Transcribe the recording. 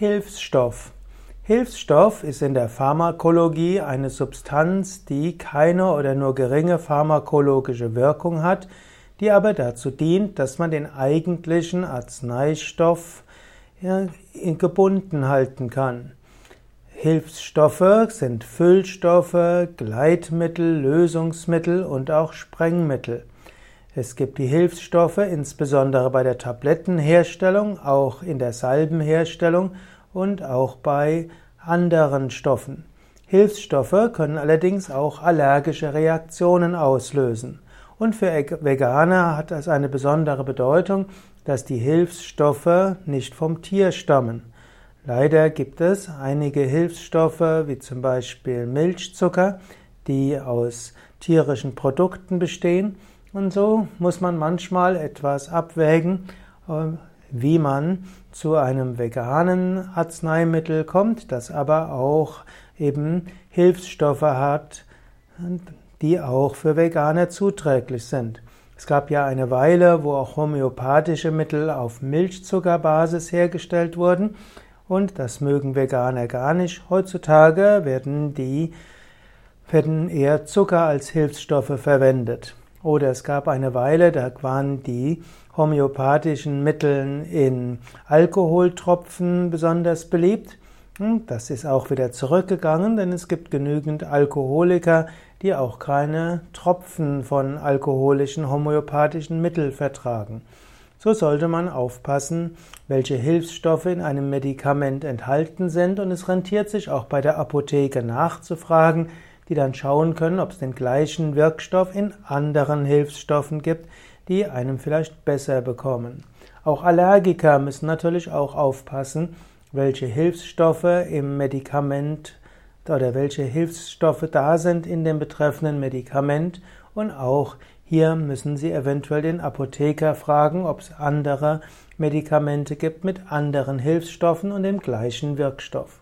Hilfsstoff. Hilfsstoff ist in der Pharmakologie eine Substanz, die keine oder nur geringe pharmakologische Wirkung hat, die aber dazu dient, dass man den eigentlichen Arzneistoff gebunden halten kann. Hilfsstoffe sind Füllstoffe, Gleitmittel, Lösungsmittel und auch Sprengmittel. Es gibt die Hilfsstoffe, insbesondere bei der Tablettenherstellung, auch in der Salbenherstellung und auch bei anderen Stoffen. Hilfsstoffe können allerdings auch allergische Reaktionen auslösen. Und für Veganer hat es eine besondere Bedeutung, dass die Hilfsstoffe nicht vom Tier stammen. Leider gibt es einige Hilfsstoffe, wie zum Beispiel Milchzucker, die aus tierischen Produkten bestehen und so muss man manchmal etwas abwägen, äh, wie man zu einem veganen Arzneimittel kommt, das aber auch eben Hilfsstoffe hat, die auch für Veganer zuträglich sind. Es gab ja eine Weile, wo auch homöopathische Mittel auf Milchzuckerbasis hergestellt wurden und das mögen Veganer gar nicht. Heutzutage werden die werden eher Zucker als Hilfsstoffe verwendet. Oder es gab eine Weile, da waren die homöopathischen Mittel in Alkoholtropfen besonders beliebt. Hm, das ist auch wieder zurückgegangen, denn es gibt genügend Alkoholiker, die auch keine Tropfen von alkoholischen homöopathischen Mitteln vertragen. So sollte man aufpassen, welche Hilfsstoffe in einem Medikament enthalten sind und es rentiert sich auch bei der Apotheke nachzufragen, die dann schauen können, ob es den gleichen Wirkstoff in anderen Hilfsstoffen gibt, die einem vielleicht besser bekommen. Auch Allergiker müssen natürlich auch aufpassen, welche Hilfsstoffe im Medikament oder welche Hilfsstoffe da sind in dem betreffenden Medikament und auch hier müssen Sie eventuell den Apotheker fragen, ob es andere Medikamente gibt mit anderen Hilfsstoffen und dem gleichen Wirkstoff.